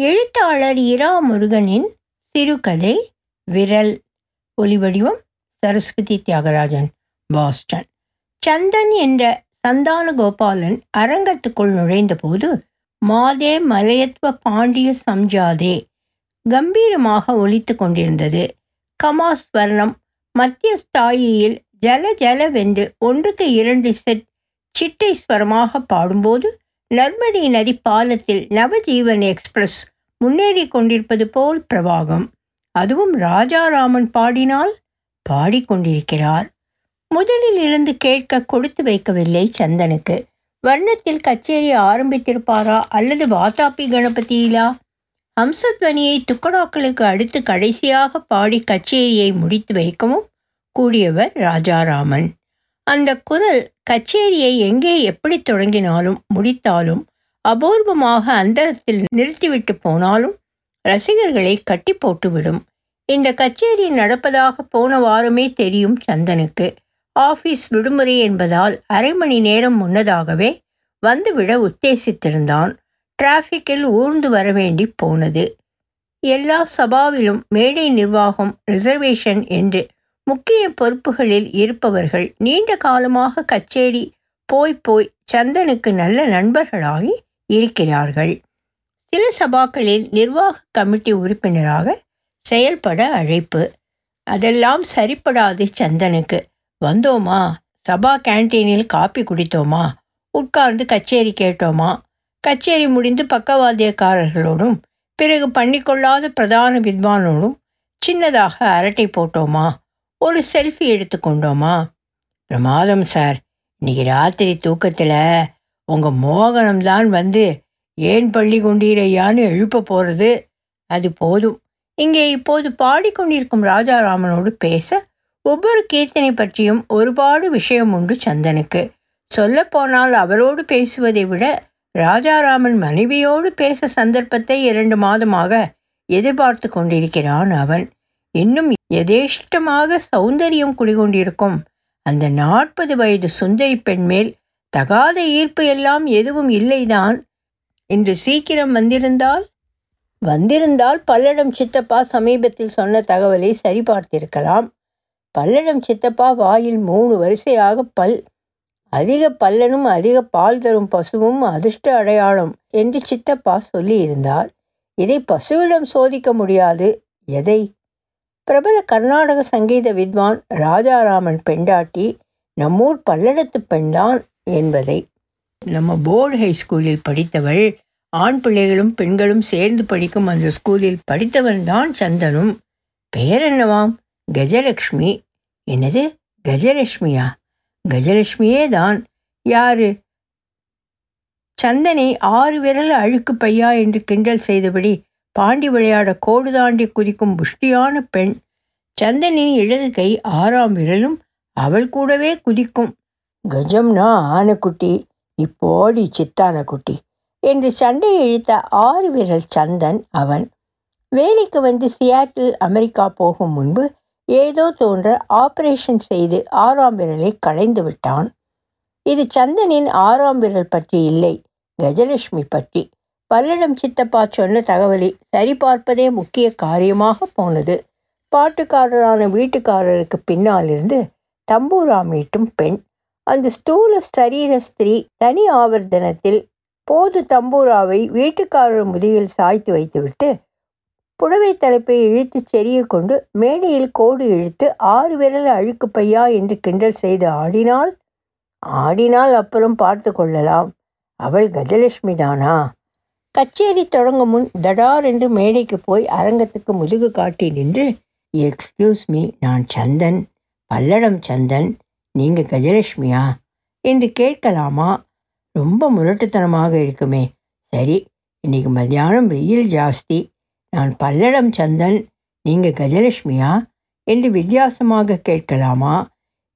எழுத்தாளர் இரா முருகனின் சிறுகதை விரல். ஒலிவடிவம் சரஸ்வதி தியாகராஜன் பாஸ்டன். சந்தன் என்ற சந்தான கோபாலன் அரங்கத்துக்குள் நுழைந்தபோது மாதே மலையத்வ பாண்டிய சம்ஜாதே கம்பீரமாக ஒலித்து கொண்டிருந்தது. கமாஸ்வர்ணம் மத்திய ஸ்தாயியில் ஜல ஜலவென்று ஒன்றுக்கு இரண்டு செட் சிட்டை ஸ்வரமாக பாடும்போது நர்மதி நதி பாலத்தில் நவஜீவன் எக்ஸ்பிரஸ் முன்னேறி கொண்டிருப்பது போல் பிரவாகம். அதுவும் ராஜாராமன் பாடினால் பாடிக்கொண்டிருக்கிறார் முதலில் இருந்து கேட்க கொடுத்து வைக்கவில்லை சந்தனுக்கு. வர்ணத்தில் கச்சேரி ஆரம்பித்திருப்பாரா அல்லது வாதாபி கணபதியிலா? ஹம்சத்வனியை துக்கடாக்களுக்கு அடுத்து கடைசியாக பாடி கச்சேரியை முடித்து வைக்கவும் கூடியவர் ராஜாராமன். அந்த குரல் கச்சேரியை எங்கே எப்படி தொடங்கினாலும் முடித்தாலும் அபூர்வமாக அந்தரத்தில் நிறுத்திவிட்டு போனாலும் ரசிகர்களை கட்டி போட்டுவிடும். இந்த கச்சேரி நடப்பதாக போன வாரமே தெரியும் சந்தனுக்கு. ஆஃபீஸ் விடுமுறை என்பதால் அரை மணி நேரம் முன்னதாகவே வந்துவிட உத்தேசித்திருந்தான். டிராஃபிக்கில் ஊர்ந்து வர வேண்டி போனது. எல்லா சபாவிலும் மேடை நிர்வாகம் ரிசர்வேஷன் என்று முக்கிய பொறுப்புகளில் இருப்பவர்கள் நீண்ட காலமாக கச்சேரி போய் போய் சந்தனுக்கு நல்ல நண்பர்களாகி இருக்கிறார்கள். சில சபாக்களில் நிர்வாக கமிட்டி உறுப்பினராக செயல்பட அழைப்பு. அதெல்லாம் சரிப்படாது சந்தனுக்கு. வந்தோமா? சபா கேன்டீனில் காப்பி குடித்தோமா? உட்கார்ந்து கச்சேரி கேட்டோமா? கச்சேரி முடிந்து பக்கவாத்தியக்காரர்களோடும் பிறகு பண்ணிக்கொள்ளாத பிரதான வித்வானோடும் சின்னதாக அரட்டை போட்டோமா? ஒரு செல்ஃபி எடுத்துக்கொண்டோமா? பிரமாதம் சார் இன்னைக்கு ராத்திரி தூக்கத்தில் உங்கள் மோகனம்தான் வந்து ஏன் பள்ளி கொண்டீரையான்னு எழுப்ப போகிறது அது போதும். இங்கே இப்போது பாடிக்கொண்டிருக்கும் ராஜாராமனோடு பேச ஒவ்வொரு கீர்த்தனை பற்றியும் ஒருபாடு விஷயம் உண்டு சந்தனுக்கு. சொல்லப்போனால் அவரோடு பேசுவதை விட ராஜாராமன் மனைவியோடு பேச சந்தர்ப்பத்தை இரண்டு மாதமாக எதிர்பார்த்து கொண்டிருக்கிறான் அவன். இன்னும் எதேஷ்டமாக சௌந்தரியம் குடிகொண்டிருக்கும். அந்த நாற்பது வயது சுந்தரி பெண் மேல் தகாத ஈர்ப்பு எல்லாம் எதுவும் இல்லைதான். இன்று சீக்கிரம் வந்திருந்தால் வந்திருந்தால் பல்லடம் சித்தப்பா சமீபத்தில் சொன்ன தகவலை சரிபார்த்திருக்கலாம். பல்லடம் சித்தப்பா வாயில் மூணு வரிசையாக பல் அதிக பல்லனும் அதிக பால் தரும் பசுவும் அதிர்ஷ்ட அடையாளம் என்று சித்தப்பா சொல்லியிருந்தார். இதை பசுவிடம் சோதிக்க முடியாது. எதை? பிரபல கர்நாடக சங்கீத வித்வான் ராஜாராமன் பெண்டாட்டி நம்மூர் பல்லடத்து பெண்தான் என்பதை. நம்ம போர்டு ஹை ஸ்கூலில் படித்தவள் ஆண் பிள்ளைகளும் பெண்களும் சேர்ந்து படிக்கும் அந்த ஸ்கூலில் படித்தவன் தான் சந்தனும். பெயர் என்னவாம்? கஜலக்ஷ்மி என்னது? கஜலட்சுமியா கஜலட்சுமியே தான் யாரு? சந்தனை ஆறு விரல் அழுக்கு பையா என்று கிண்டல் செய்தபடி பாண்டி விளையாட கோடு தாண்டி குதிக்கும் புஷ்டியான பெண் சந்தனின் இடது கை ஆறாம் விரலும் அவள் கூடவே குதிக்கும். கஜம்னா ஆனைக்குட்டி இப்போடி சித்தான குட்டி என்று சண்டை இழுத்த ஆறு விரல் சந்தன் அவன். வேலைக்கு வந்து சியாட்டில் அமெரிக்கா போகும் முன்பு ஏதோ தோன்ற ஆபரேஷன் செய்து ஆறாம் விரலை களைந்து விட்டான். இது சந்தனின் ஆறாம் விரல் பற்றி இல்லை கஜலட்சுமி பற்றி. பல்லடம் சித்தப்பா சொன்ன தகவலை சரிபார்ப்பதே முக்கிய காரியமாக போனது. பாட்டுக்காரரான வீட்டுக்காரருக்கு பின்னாலிருந்து தம்பூரா மீட்டும் பெண். அந்த ஸ்தூல சரீர ஸ்திரீ தனி ஆவர்த்தனத்தில் போது தம்பூராவை வீட்டுக்காரர் முதுகில் சாய்த்து வைத்துவிட்டு புடவை தலைப்பை இழுத்து செறிய கொண்டு மேடையில் கோடு இழுத்து ஆறு விரல் அழுக்கு பையா என்று கிண்டல் செய்து ஆடினால் ஆடினால் அப்புறம் பார்த்து கொள்ளலாம். அவள் கஜலட்சுமி தானா? கச்சேரி தொடங்கும் முன் தடார் என்று மேடைக்கு போய் அரங்கத்துக்கு முதுகு காட்டி நின்று எக்ஸ்கியூஸ் மீ நான் சந்தன். பல்லடம் சந்தன். நீங்கள் கஜலட்சுமியா? என்று கேட்கலாமா? ரொம்ப முரட்டுத்தனமாக இருக்குமே. சரி இன்னைக்கு மத்தியானம் வெயில் ஜாஸ்தி. நான் பல்லடம் சந்தன். நீங்கள் கஜலட்சுமியா? என்று வித்தியாசமாக கேட்கலாமா?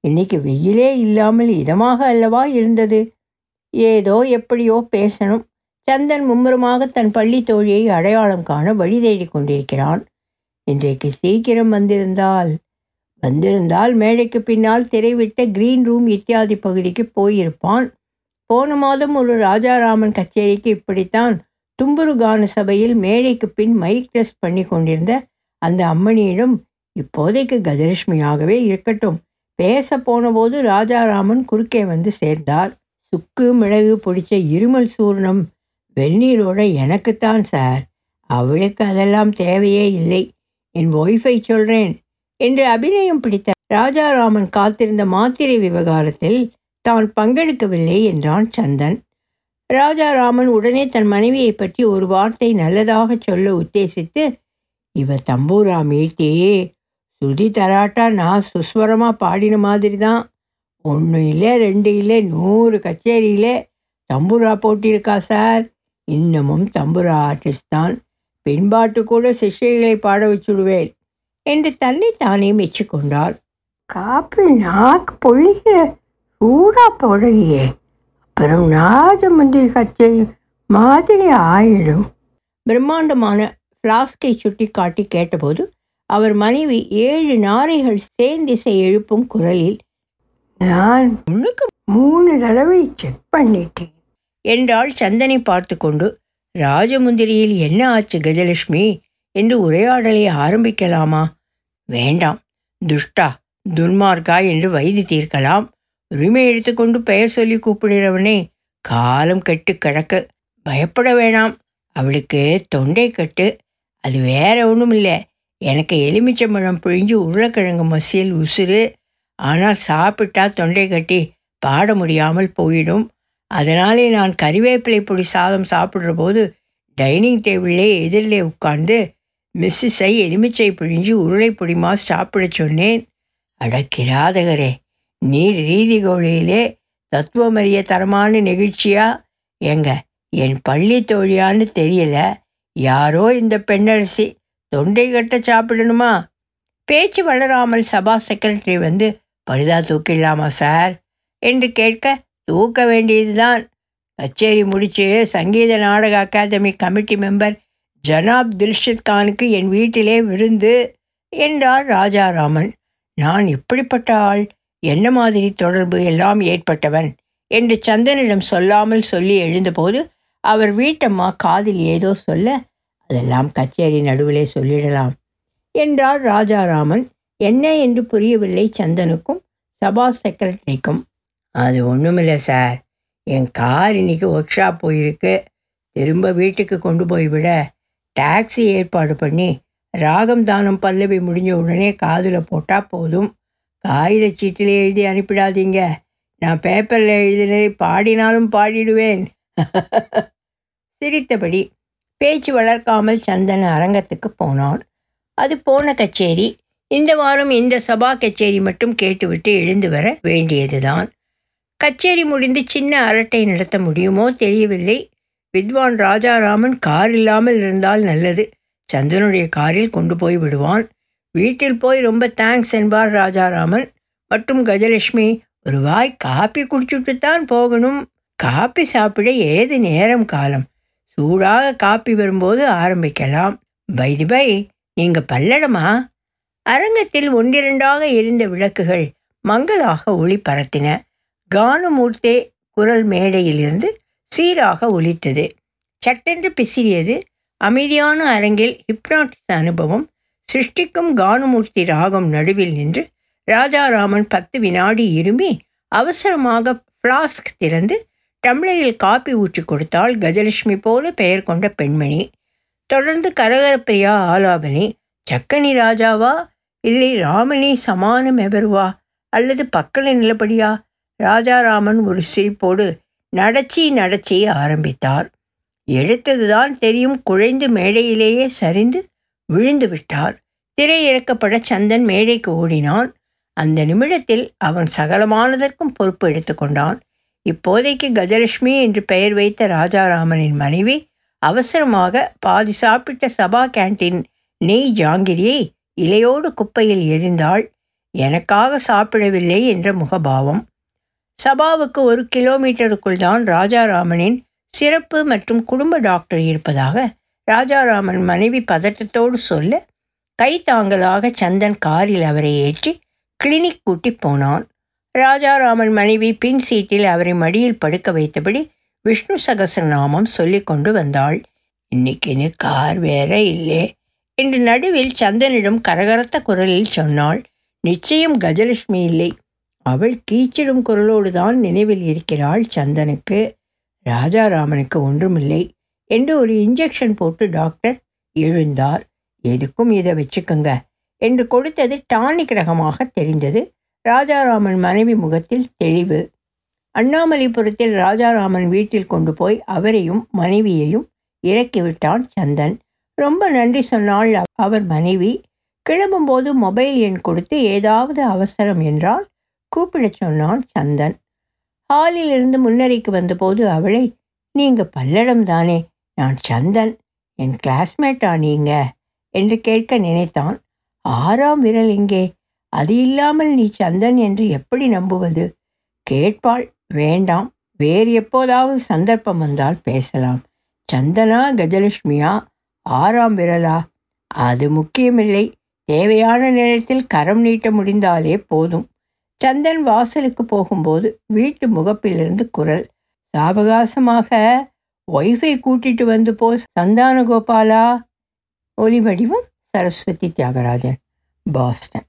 இன்னைக்கு வெயிலே இல்லாமல் இதமாக அல்லவா இருந்தது? ஏதோ எப்படியோ பேசணும். சந்தன் மும்முரமாக தன் பள்ளி தோழியை அடையாளம் காண வழி தேடிக் கொண்டிருக்கிறான். இன்றைக்கு சீக்கிரம் வந்திருந்தால் வந்திருந்தால் மேடைக்கு பின்னால் திரைவிட்ட கிரீன் ரூம் இத்தியாதி பகுதிக்கு போயிருப்பான். போன மாதம் ஒரு ராஜாராமன் கச்சேரிக்கு இப்படித்தான் தும்புரு கான சபையில் மேடைக்கு பின் மைக் டெஸ்ட் பண்ணி கொண்டிருந்த அந்த அம்மணியிடம் இப்போதைக்கு கஜலட்சுமியாகவே இருக்கட்டும். பேச போனபோது ராஜாராமன் குறுக்கே வந்து சேர்ந்தார். சுக்கு மிளகு பிடிச்ச இருமல் சூர்ணம் வெந்நீரோட எனக்குத்தான் சார். அவளுக்கு அதெல்லாம் தேவையே இல்லை. என் ஒய்ஃபை சொல்றேன் என்று அபிநயம் பிடித்த ராஜாராமன் காத்திருந்த மாத்திரை விவகாரத்தில் தான் பங்கெடுக்கவில்லை என்றான் சந்தன். ராஜாராமன் உடனே தன் மனைவியை பற்றி ஒரு வார்த்தை நல்லதாக சொல்ல உத்தேசித்து இவ தம்பூரா மீட்டி சுதி தராட்டா நான் சுஸ்வரமாக பாடின மாதிரி தான். ஒன்று இல்லை ரெண்டு இல்லை நூறு கச்சேரியில் தம்பூரா போட்டிருக்கா சார். இன்னமும் தம்புரா ஆர்டிஸ்ட் தான். பின்பாட்டு கூட சிஷ்யர்களை பாட வச்சுடுவேன் என்று தன்னை தானே மெச்சிக்கொண்டாள் காப்பி நாக்கு பொழிகிற சூடா போடலையே அப்புறம் நாஜமந்திரி கச்சேரி மாதிரி ஆயிடும். பிரம்மாண்டமான ஃப்ளாஸ்கை சுட்டி காட்டி கேட்டபோது அவர் மனைவி ஏழு நாரைகள் சேர்ந்திசை எழுப்பும் குரலில் நான் உனக்கு மூணு தடவை செக் பண்ணிட்டேன். என்றாள் சந்தனை பார்த்து கொண்டு. ராஜமுந்திரியில் என்ன ஆச்சு கஜலட்சுமி? என்று உரையாடலை ஆரம்பிக்கலாமா? வேண்டாம். துஷ்டா துன்மார்க்கா என்று வைதி தீர்க்கலாம். உரிமை எடுத்துக்கொண்டு பெயர் சொல்லி கூப்பிடுறவனே காலம் கெட்டு கிடக்க. பயப்பட வேணாம். அவளுக்கு தொண்டை கட்டு. அது வேற ஒன்றும் இல்லை எனக்கு எலுமிச்சம்பழம் பிழிஞ்சு உருளைக்கிழங்கு மசியல் உசுறு. ஆனால் சாப்பிட்டா தொண்டை கட்டி பாட முடியாமல் போயிடும். அதனாலே நான் கறிவேப்பிலை பொடி சாதம் சாப்பிட்ற போது டைனிங் டேபிளிலே எதிரிலே உட்கார்ந்து மிஸ்ஸஸை எலுமிச்சை பிழிஞ்சு உருளை பொடிமா சாப்பிட சொன்னேன். அடக்கிராதகரே நீர் ரீதி கோழியிலே தத்துவமறிய தரமான நிகழ்ச்சியா? எங்க என் பள்ளி தோழியான்னு தெரியல. யாரோ இந்த பெண்ணரசி தொண்டை கட்ட சாப்பிடணுமா? பேச்சு வளராமல் சபா செக்ரட்டரி வந்து பரிதா தூக்கிடலாமா சார்? என்று கேட்க தூக்க வேண்டியதுதான். கச்சேரி முடிச்சு சங்கீத நாடக அகாதமி கமிட்டி மெம்பர் ஜனாப் தில்ஷத் கானுக்கு என் வீட்டிலே விருந்து என்றார் ராஜாராமன். நான் எப்படிப்பட்ட ஆள்? என்ன மாதிரி தொடர்பு? எல்லாம் ஏற்பட்டவன்? என்று சந்தனிடம் சொல்லாமல் சொல்லி எழுந்தபோது அவர் வீட்டம்மா காதில் ஏதோ சொல்ல அதெல்லாம் கச்சேரி நடுவிலே சொல்லிடலாம் என்றார் ராஜாராமன். என்ன என்று புரியவில்லை சந்தனுக்கும் சபா செக்ரட்டரிக்கும். அது ஒன்றுமில்லை சார் என் கார் இன்னைக்கு ஒர்க் ஷாப் போயிருக்கு. திரும்ப வீட்டுக்கு கொண்டு போய் விட டாக்ஸி ஏற்பாடு பண்ணி ராகம் தானம் பல்லவி முடிஞ்ச உடனே காதில் போட்டால் போதும். காகித சீட்டில் எழுதி அனுப்பிடாதீங்க. நான் பேப்பரில் எழுதினதை பாடினாலும் பாடிடுவேன். சிரித்தபடி பேச்சு வளர்க்காமல் சந்தன அரங்கத்துக்கு போனான். அது போன கச்சேரி. இந்த வாரம் இந்த சபா கச்சேரி மட்டும் கேட்டுவிட்டு எழுந்து வர வேண்டியதுதான். கச்சேரி முடிந்து சின்ன அரட்டை நடத்த முடியுமோ தெரியவில்லை. வித்வான் ராஜாராமன் கார் இல்லாமல் இருந்தால் நல்லது. சந்தனுடைய காரில் கொண்டு போய் விடுவான். வீட்டில் போய் ரொம்ப தேங்க்ஸ் என்பார் ராஜாராமன். மற்றும் கஜலட்சுமி ஒரு வாய் காப்பி குடிச்சுட்டு தான் போகணும். காப்பி சாப்பிட ஏது நேரம் காலம்? சூடாக காப்பி வரும்போது ஆரம்பிக்கலாம். பைதி பை நீங்க பல்லடமா? அரங்கத்தில் ஒன்றிரண்டாக எரிந்த விளக்குகள் மங்களாக ஒளி பரத்தின. கானமூர்த்தே குரல் மேடையிலிருந்து சீராக ஒலித்தது. சட்டென்று பிசிறியது அமைதியான அரங்கில் ஹிப்னாட்டிஸ் அனுபவம். சிருஷ்டிக்கும் கானமூர்த்தி ராகம் நடுவில் நின்று ராஜாராமன் பத்து வினாடி இருமி அவசரமாக ஃப்ளாஸ்க் திறந்து டம்ளரில் காப்பி ஊற்றி கொடுத்தால் கஜலட்சுமி போல பெயர் கொண்ட பெண்மணி. தொடர்ந்து கரகரப்பிரியா ஆலாபனி சக்கனி ராஜாவா? இல்லை ராமனி சமானம் எவருவா? அல்லது பக்கல நிலப்படியா? ராஜாராமன் ஒரு சிரிப்போடு நடச்சி நடச்சி ஆரம்பித்தார். எடுத்ததுதான் தெரியும் குழைந்து மேடையிலேயே சரிந்து விழுந்து விட்டார். திரை இறக்கப்பட சந்தன் மேடைக்கு ஓடினான். அந்த நிமிடத்தில் அவன் சகலமானதற்கும் பொறுப்பு எடுத்துக்கொண்டான் இப்போதைக்கு கஜலட்சுமி என்று பெயர் வைத்த ராஜாராமனின் மனைவி அவசரமாக பாதி சாப்பிட்ட சபா கேண்டீன் நெய் ஜாங்கிரியை இலையோடு குப்பையில் எரிந்தாள். எனக்காக சாப்பிடவில்லை என்ற முகபாவம். சபாவுக்கு ஒரு கிலோமீட்டருக்குள் தான் ராஜாராமனின் சிறப்பு மற்றும் குடும்ப டாக்டர் இருப்பதாக ராஜாராமன் மனைவி பதட்டத்தோடு சொல்ல கைத்தாங்கலாக சந்தன் காரில் அவரை ஏற்றி கிளினிக் கூட்டி போனான். ராஜாராமன் மனைவி பின் சீட்டில் அவரை மடியில் படுக்க வைத்தபடி விஷ்ணு சகசரநாமம் சொல்லிக் கொண்டு வந்தாள். இன்னைக்குன்னு கார் வேற இல்லை என்று நடுவில் சந்தனிடம் கரகரத்த குரலில் சொன்னாள். நிச்சயம் கஜலட்சுமி இல்லை. அவள் கீச்சிடும் குரலோடு தான் நினைவில் இருக்கிறாள் சந்தனுக்கு. ராஜாராமனுக்கு ஒன்றுமில்லை. என்று ஒரு இன்ஜெக்ஷன் போட்டு டாக்டர் எழுந்தார். எதுக்கும் இதை வச்சுக்கோங்க என்று கொடுத்தது டானிக் ரகமாக தெரிந்தது. ராஜாராமன் மனைவி முகத்தில் தெளிவு. அண்ணாமலைபுரத்தில் ராஜாராமன் வீட்டில் கொண்டு போய் அவரையும் மனைவியையும் இறக்கிவிட்டான் சந்தன். ரொம்ப நன்றி சொன்னாள் அவர் மனைவி. கிளம்பும்போது மொபைல் எண் கொடுத்து ஏதாவது அவசரம் என்றால் கூப்பிடச் சொன்னான் சந்தன். ஹாலில் இருந்து முன்னரைக்கு வந்தபோது அவளை நீங்க பல்லடம் தானே நான் சந்தன் என் கிளாஸ்மேட்டா நீங்க என்று கேட்க நினைத்தான். ஆறாம் விரல் இங்கே. அது இல்லாமல் நீ சந்தன் என்று எப்படி நம்புவது கேட்பாள். வேண்டாம். வேறு எப்போதாவது சந்தர்ப்பம் வந்தால் பேசலாம். சந்தனா கஜலட்சுமியா? ஆறாம் விரலா? அது முக்கியமில்லை. தேவையான நேரத்தில் கரம் நீட்ட முடிந்தாலே போதும். சந்தன் வாசலுக்கு போகும்போது வீட்டு முகப்பிலிருந்து குரல் சாவகாசமாக ஒய்ஃபை கூட்டிட்டு வந்து போ சந்தான கோபாலா ஒலி வடிவம் சரஸ்வதி தியாகராஜன் பாஸ்டன்.